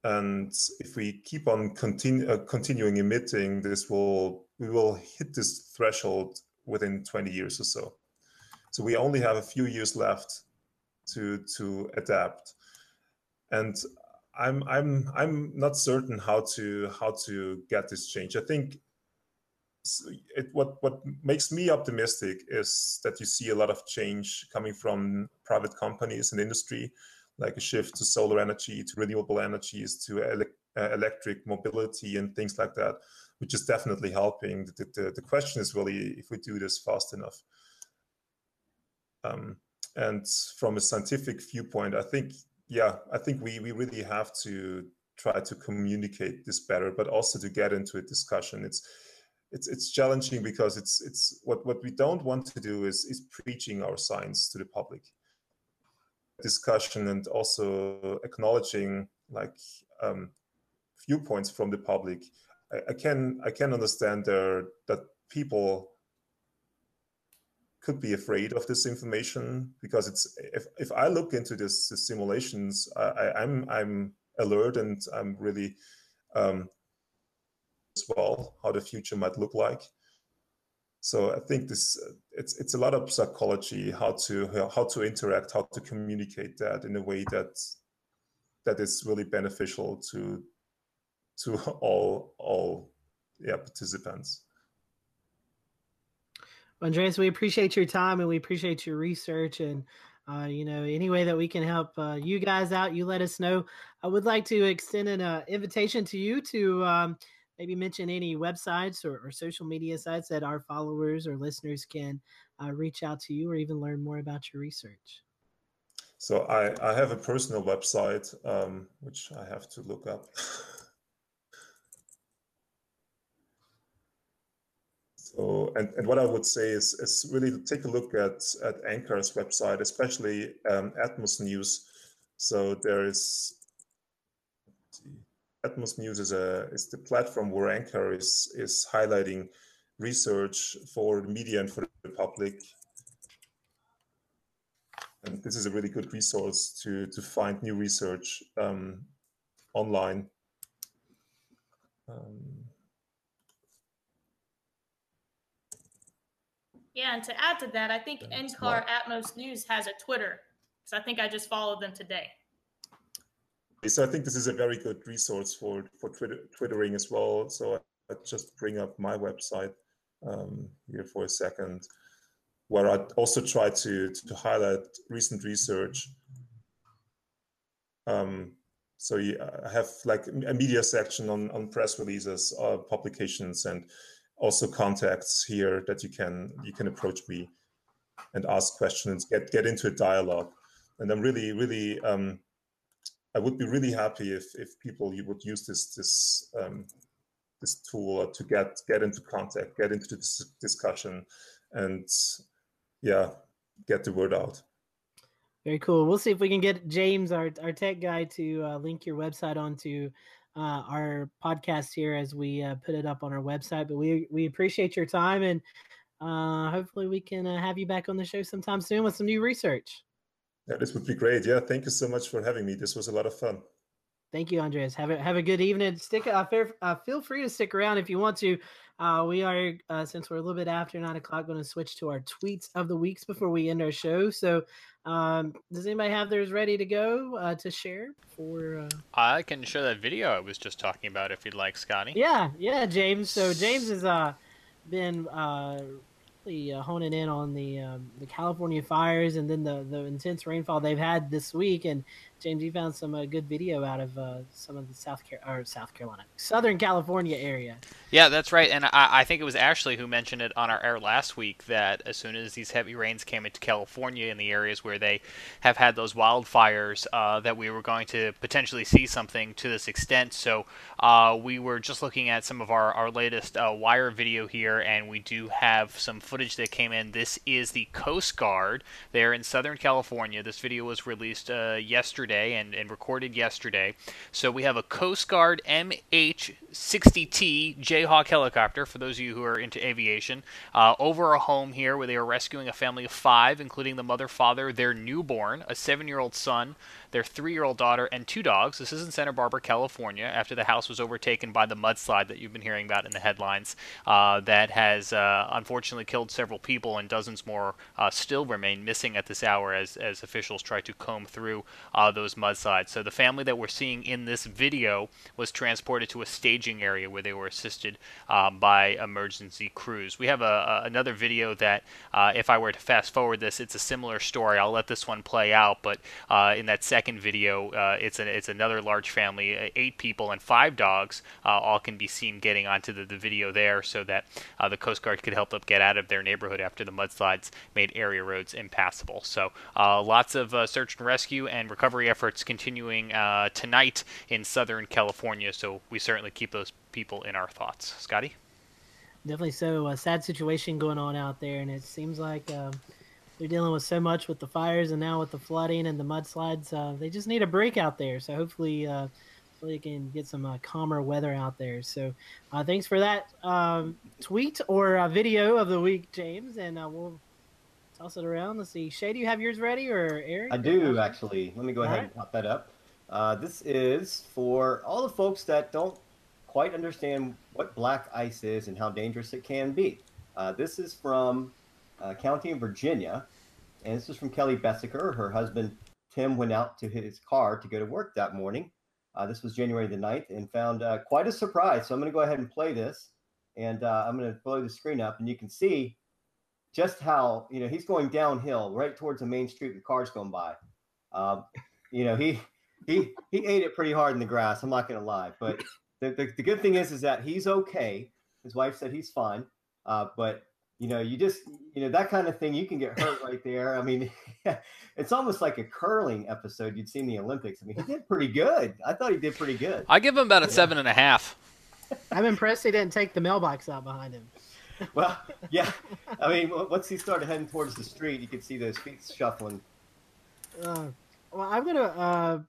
And if we keep on continu- uh, continuing emitting, this will we will hit this threshold within 20 years or so. So we only have a few years left to to adapt. And I'm I'm I'm not certain how to how to get this change. I think it, what what makes me optimistic is that you see a lot of change coming from private companies and industry, like a shift to solar energy, to renewable energies, to ele- uh, electric mobility, and things like that, which is definitely helping. The, the, the question is really if we do this fast enough. Um, and from a scientific viewpoint, I think, yeah, I think we we really have to try to communicate this better, but also to get into a discussion. It's it's it's challenging because it's it's what what we don't want to do is is preaching our science to the public. Discussion and also acknowledging like um, viewpoints from the public. I, I, can i can understand there that people could be afraid of this information because it's if, if i look into this, simulations I, i'm i'm alert and i'm really um, as well, how the future might look like. So I think this it's it's a lot of psychology, how to how to interact, how to communicate that in a way that that is really beneficial to to all all yeah participants. Andreas, we appreciate your time and we appreciate your research and uh, you know any way that we can help uh, you guys out, you let us know. I would like to extend an uh, invitation to you to um, maybe mention any websites or, or, social media sites that our followers or listeners can uh, reach out to you or even learn more about your research. So I, I have a personal website, um, which I have to look up. so, and, and what I would say is, is really to take a look at, at NCAR's website, especially um, Atmos News. So there is Atmos News is a is the platform where NCAR is is highlighting research for the media and for the public. And this is a really good resource to to find new research um, online. Um, yeah, and to add to that, I think NCAR Atmos News has a Twitter. So I think I just followed them today. So I think this is a very good resource for for Twitter, twittering as well. So I, I just bring up my website um, here for a second, where I also try to to highlight recent research. Um, so you have like a media section on, on press releases, uh, publications, and also contacts here that you can you can approach me and ask questions, get get into a dialogue. And I'm really really um, I would be really happy if if people you would use this this um, this tool to get get into contact, get into this discussion, and yeah, get the word out. Very cool. We'll see if we can get James, our, our tech guy, to uh, link your website onto uh, our podcast here as we uh, put it up on our website. But we we appreciate your time and uh, hopefully we can uh, have you back on the show sometime soon with some new research. Yeah, this would be great. Yeah, thank you so much for having me. This was a lot of fun. Thank you, Andreas. Have a have a good evening. Stick. Uh, fair, uh, feel free to stick around if you want to. Uh, we are, uh, since we're a little bit after nine o'clock, going to switch to our tweets of the weeks before we end our show. So, um, does anybody have theirs ready to go uh, to share for? Uh... I can show that video I was just talking about if you'd like, Scotty. Yeah, yeah, James. So James has uh, been uh, really uh, honing in on the um, the California fires and then the the intense rainfall they've had this week, and James, you found some uh, good video out of uh, some of the South Car- or South Carolina, Southern California area. Yeah, that's right. And I, I, think it was Ashley who mentioned it on our air last week that as soon as these heavy rains came into California in the areas where they have had those wildfires, uh, that we were going to potentially see something to this extent. So uh, we were just looking at some of our, our latest uh, wire video here, and we do have some footage that came in. This is the Coast Guard there in Southern California. This video was released uh, yesterday yesterday and, and recorded yesterday. So we have a Coast Guard MH-60T Jayhawk helicopter, for those of you who are into aviation, uh, over a home here where they are rescuing a family of five, including the mother, father, their newborn, a seven-year-old son, their three year old daughter, and two dogs. This is in Santa Barbara, California, after the house was overtaken by the mudslide that you've been hearing about in the headlines uh, that has uh, unfortunately killed several people, and dozens more uh, still remain missing at this hour as, as officials try to comb through uh, those mudslides. So the family that we're seeing in this video was transported to a staging area where they were assisted um, by emergency crews. We have a, a another video that, uh, if I were to fast forward this, it's a similar story. I'll let this one play out, but uh, in that second second video, uh, it's an it's another large family, uh, eight people and five dogs, uh, all can be seen getting onto the, the video there, so that uh, the Coast Guard could help them get out of their neighborhood after the mudslides made area roads impassable. So lots of search and rescue and recovery efforts continuing tonight in Southern California. So we certainly keep those people in our thoughts. Scotty definitely so a sad situation going on out there and it seems like um, they're dealing with so much with the fires and now with the flooding and the mudslides. Uh, they just need a break out there. So hopefully, uh, hopefully, they can get some uh, calmer weather out there. So uh, thanks for that um, tweet or video of the week, James, and uh, we'll toss it around. Let's see, Shay, do you have yours ready or Eric? I do actually. Let me go ahead right. and pop that up. Uh, this is for all the folks that don't quite understand what black ice is and how dangerous it can be. this is from uh, County in Virginia. And this is from Kelly Bessiker. Her husband, Tim, went out to his car to go to work that morning. Uh, this was January the 9th and found uh, quite a surprise. So I'm going to go ahead and play this. And uh, I'm going to blow the screen up and you can see just how, you know, he's going downhill right towards the main street with cars going by. Um, you know, he, he, he ate it pretty hard in the grass. I'm not going to lie. But the, the, the, good thing is, is that he's okay. His wife said he's fine. Uh, but you know, you just, you know, that kind of thing, you can get hurt right there. I mean, it's almost like a curling episode you'd seen in the Olympics. I mean, he did pretty good. I thought he did pretty good. I give him about a yeah. seven and a half. I'm impressed he didn't take the mailbox out behind him. Well, yeah. I mean, once he started heading towards the street, you could see those feet shuffling. Uh, well, I'm gonna. Uh,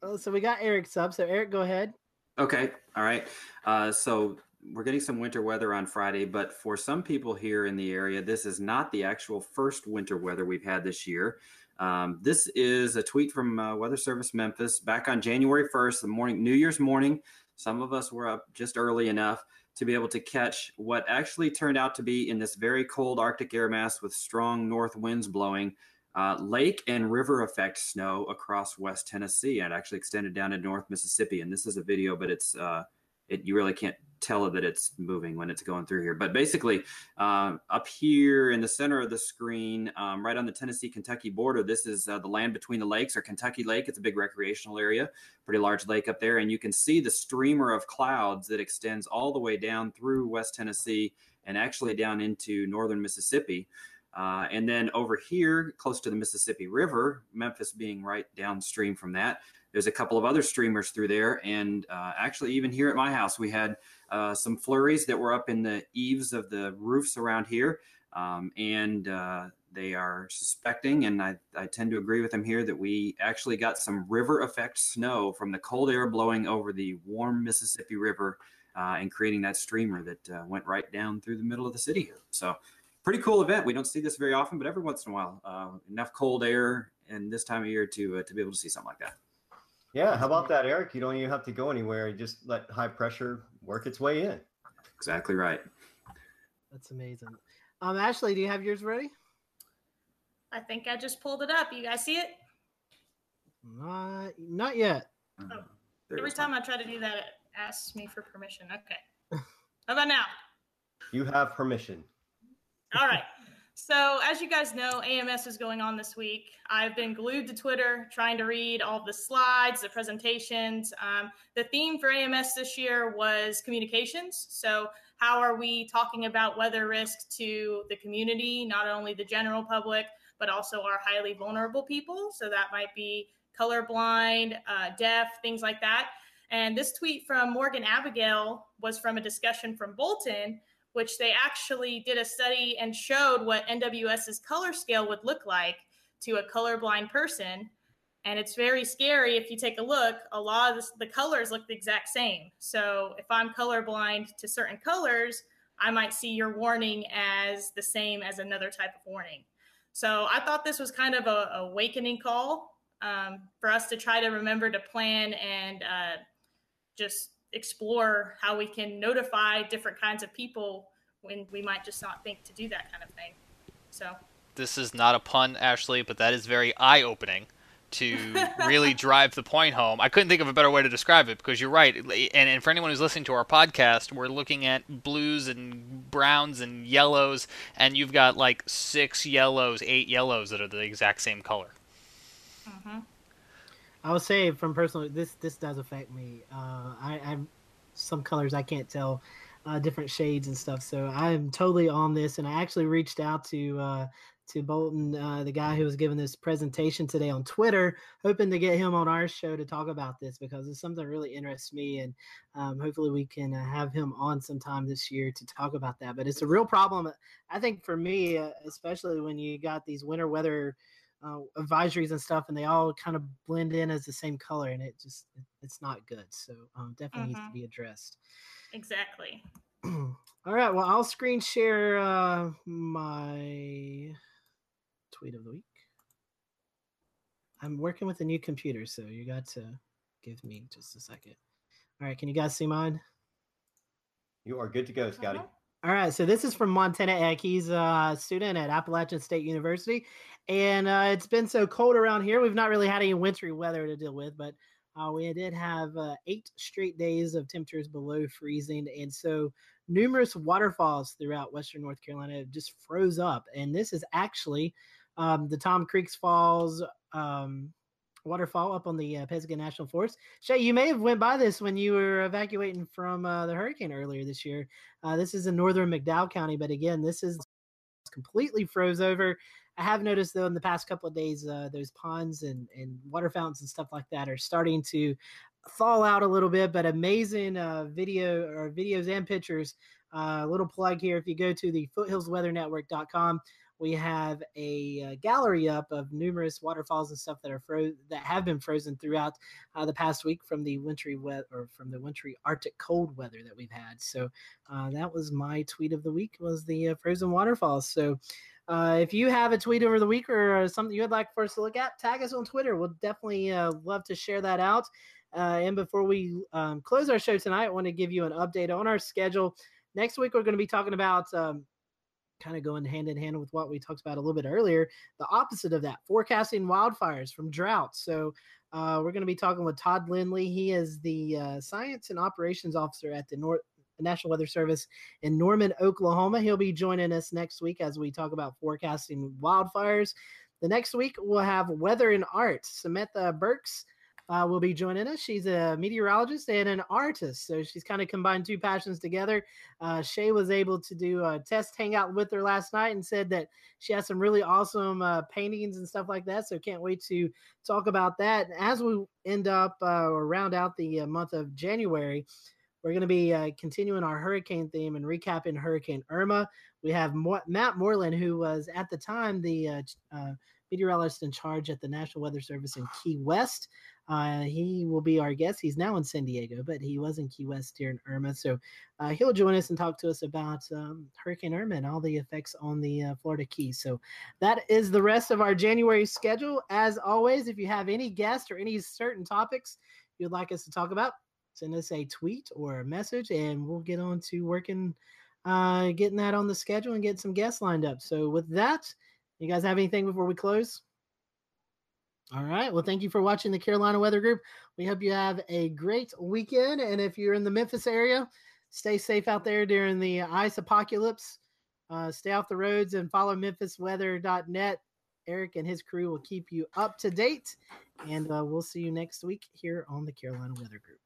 oh, so we got Eric's up. So Eric, go ahead. Okay. All right. Uh, so we're getting some winter weather on Friday, but for some people here in the area, this is not the actual first winter weather we've had this year. Um, this is a tweet from uh, Weather Service Memphis back on January 1st, the morning, New Year's morning. Some of us were up just early enough to be able to catch what actually turned out to be in this very cold Arctic air mass with strong north winds blowing. uh, lake and river effect snow across West Tennessee and actually extended down to North Mississippi. And this is a video, but it's uh, it you really can't tell that it's moving when it's going through here. But basically, uh, up here in the center of the screen, um, right on the Tennessee Kentucky border, this is uh, the land between the lakes or Kentucky Lake. It's a big recreational area, pretty large lake up there. And you can see the streamer of clouds that extends all the way down through West Tennessee and actually down into northern Mississippi. Uh, and then over here, close to the Mississippi River, Memphis being right downstream from that, there's a couple of other streamers through there. And uh, actually, even here at my house, we had uh, some flurries that were up in the eaves of the roofs around here. Um, and uh, they are suspecting, and I, I tend to agree with them here, that we actually got some river effect snow from the cold air blowing over the warm Mississippi River uh, and creating that streamer that uh, went right down through the middle of the city here. So, pretty cool event. We don't see this very often, but every once in a while, uh, enough cold air and this time of year to uh, to be able to see something like that. Yeah, how about that, Eric? You don't even have to go anywhere. You just let high pressure work its way in. Exactly right. That's amazing. Um, Ashley, do you have yours ready? I think I just pulled it up. You guys see it? Not, not yet. Oh. Every time I try to do that, it asks me for permission. Okay. How about now? You have permission. All right. So, as you guys know, AMS is going on this week. I've been glued to Twitter trying to read all the slides, the presentations. Um, the theme for AMS this year was communications. So, how are we talking about weather risk to the community, not only the general public, but also our highly vulnerable people? So, that might be colorblind, uh, deaf, things like that. And this tweet from Morgan Abigail was from a discussion from Bolton which they actually did a study and showed what NWS's color scale would look like to a colorblind person. And it's very scary if you take a look. A lot of this, the colors look the exact same. So if I'm colorblind to certain colors, I might see your warning as the same as another type of warning. So I thought this was kind of a, awakening call um, for us to try to remember to plan and uh, just explore how we can notify different kinds of people when we might just not think to do that kind of thing. So this is not a pun, Ashley, but that is very eye-opening to really drive the point home. I couldn't think of a better way to describe it because you're right. And, and for anyone who's listening to our podcast, we're looking at blues and browns and yellows, and you've got like six yellows, eight yellows that are the exact same color. Mm-hmm. I will say from personal, this this does affect me. Uh, I, I'm some colors I can't tell uh, different shades and stuff. So I'm totally on this, and I actually reached out to uh, to Bolton, uh, the guy who was giving this presentation today on Twitter, hoping to get him on our show to talk about this because it's something that really interests me, and um, hopefully we can uh, have him on sometime this year to talk about that. But it's a real problem, I think, for me, uh, especially when you got these winter weather uh, advisories and stuff, and they all kind of blend in as the same color, and it just it's not good. So um, definitely mm-hmm. needs to be addressed. Exactly. all right. Well, I'll screen share uh, my tweet of the week. I'm working with a new computer, so you got to give me just a second. All right, can you guys see mine? You are good to go, Scotty. Uh-huh. All right, so this is from Montana Eck. He's a student at Appalachian State University, and uh, it's been so cold around here. We've not really had any wintry weather to deal with, but uh, we did have uh, eight straight days of temperatures below freezing, and so numerous waterfalls throughout Western North Carolina just froze up. And this is actually um, the Tom Creeks Falls um, waterfall up on the uh, National Forest. Shay, you may have went by this when you were evacuating from uh, the hurricane earlier this year. Uh, this is in northern McDowell County, but again, this is completely froze over. I have noticed though in the past couple of days, uh, those ponds and, and water fountains and stuff like that are starting to thaw out a little bit. But amazing uh, video or videos and pictures. A uh, little plug here: if you go to the foothillsweathernetwork.com, we have a uh, gallery up of numerous waterfalls and stuff that are frozen that have been frozen throughout uh, the past week from the wintry weather or from the wintry arctic cold weather that we've had. So uh, that was my tweet of the week was the uh, frozen waterfalls. So uh, if you have a tweet over the week or something you'd like for us to look at tag us on twitter. We'll definitely uh, love to share that out. And before we um, close our show tonight i want to give you an update on our schedule. Next week we're going to be talking about um, kind of going hand in hand with what we talked about a little bit earlier. The opposite of that, forecasting wildfires from drought. So uh, we're going to be talking with Todd Lindley. He is the uh, science and operations officer at the North. National Weather Service in Norman, Oklahoma. He'll be joining us next week as we talk about forecasting wildfires. The next week, we'll have weather and art. Samantha Burks uh, will be joining us. She's a meteorologist and an artist, so she's kind of combined two passions together. Uh, Shay was able to do a test hangout with her last night and said that she has some really awesome uh, paintings and stuff like that. So can't wait to talk about that. As we end up uh, or round out the uh, month of January, we're going to be uh, continuing our hurricane theme and recapping Hurricane Irma. We have Mo- Matt Moreland, who was at the time the uh, uh, meteorologist in charge at the National Weather Service in Key West. Uh, he will be our guest. He's now in San Diego, but he was in Key West during Irma. So uh, he'll join us and talk to us about um, Hurricane Irma and all the effects on the uh, Florida Keys. So that is the rest of our January schedule. As always, if you have any guests or any certain topics you'd like us to talk about, send us a tweet or a message and we'll get on to working, uh, getting that on the schedule and get some guests lined up. So with that, you guys have anything before we close? All right. Well, thank you for watching the Carolina Weather Group. We hope you have a great weekend. And if you're in the Memphis area, stay safe out there during the ice apocalypse. Uh, stay off the roads and follow memphisweather.net. Eric and his crew will keep you up to date. And uh, we'll see you next week here on the Carolina Weather Group.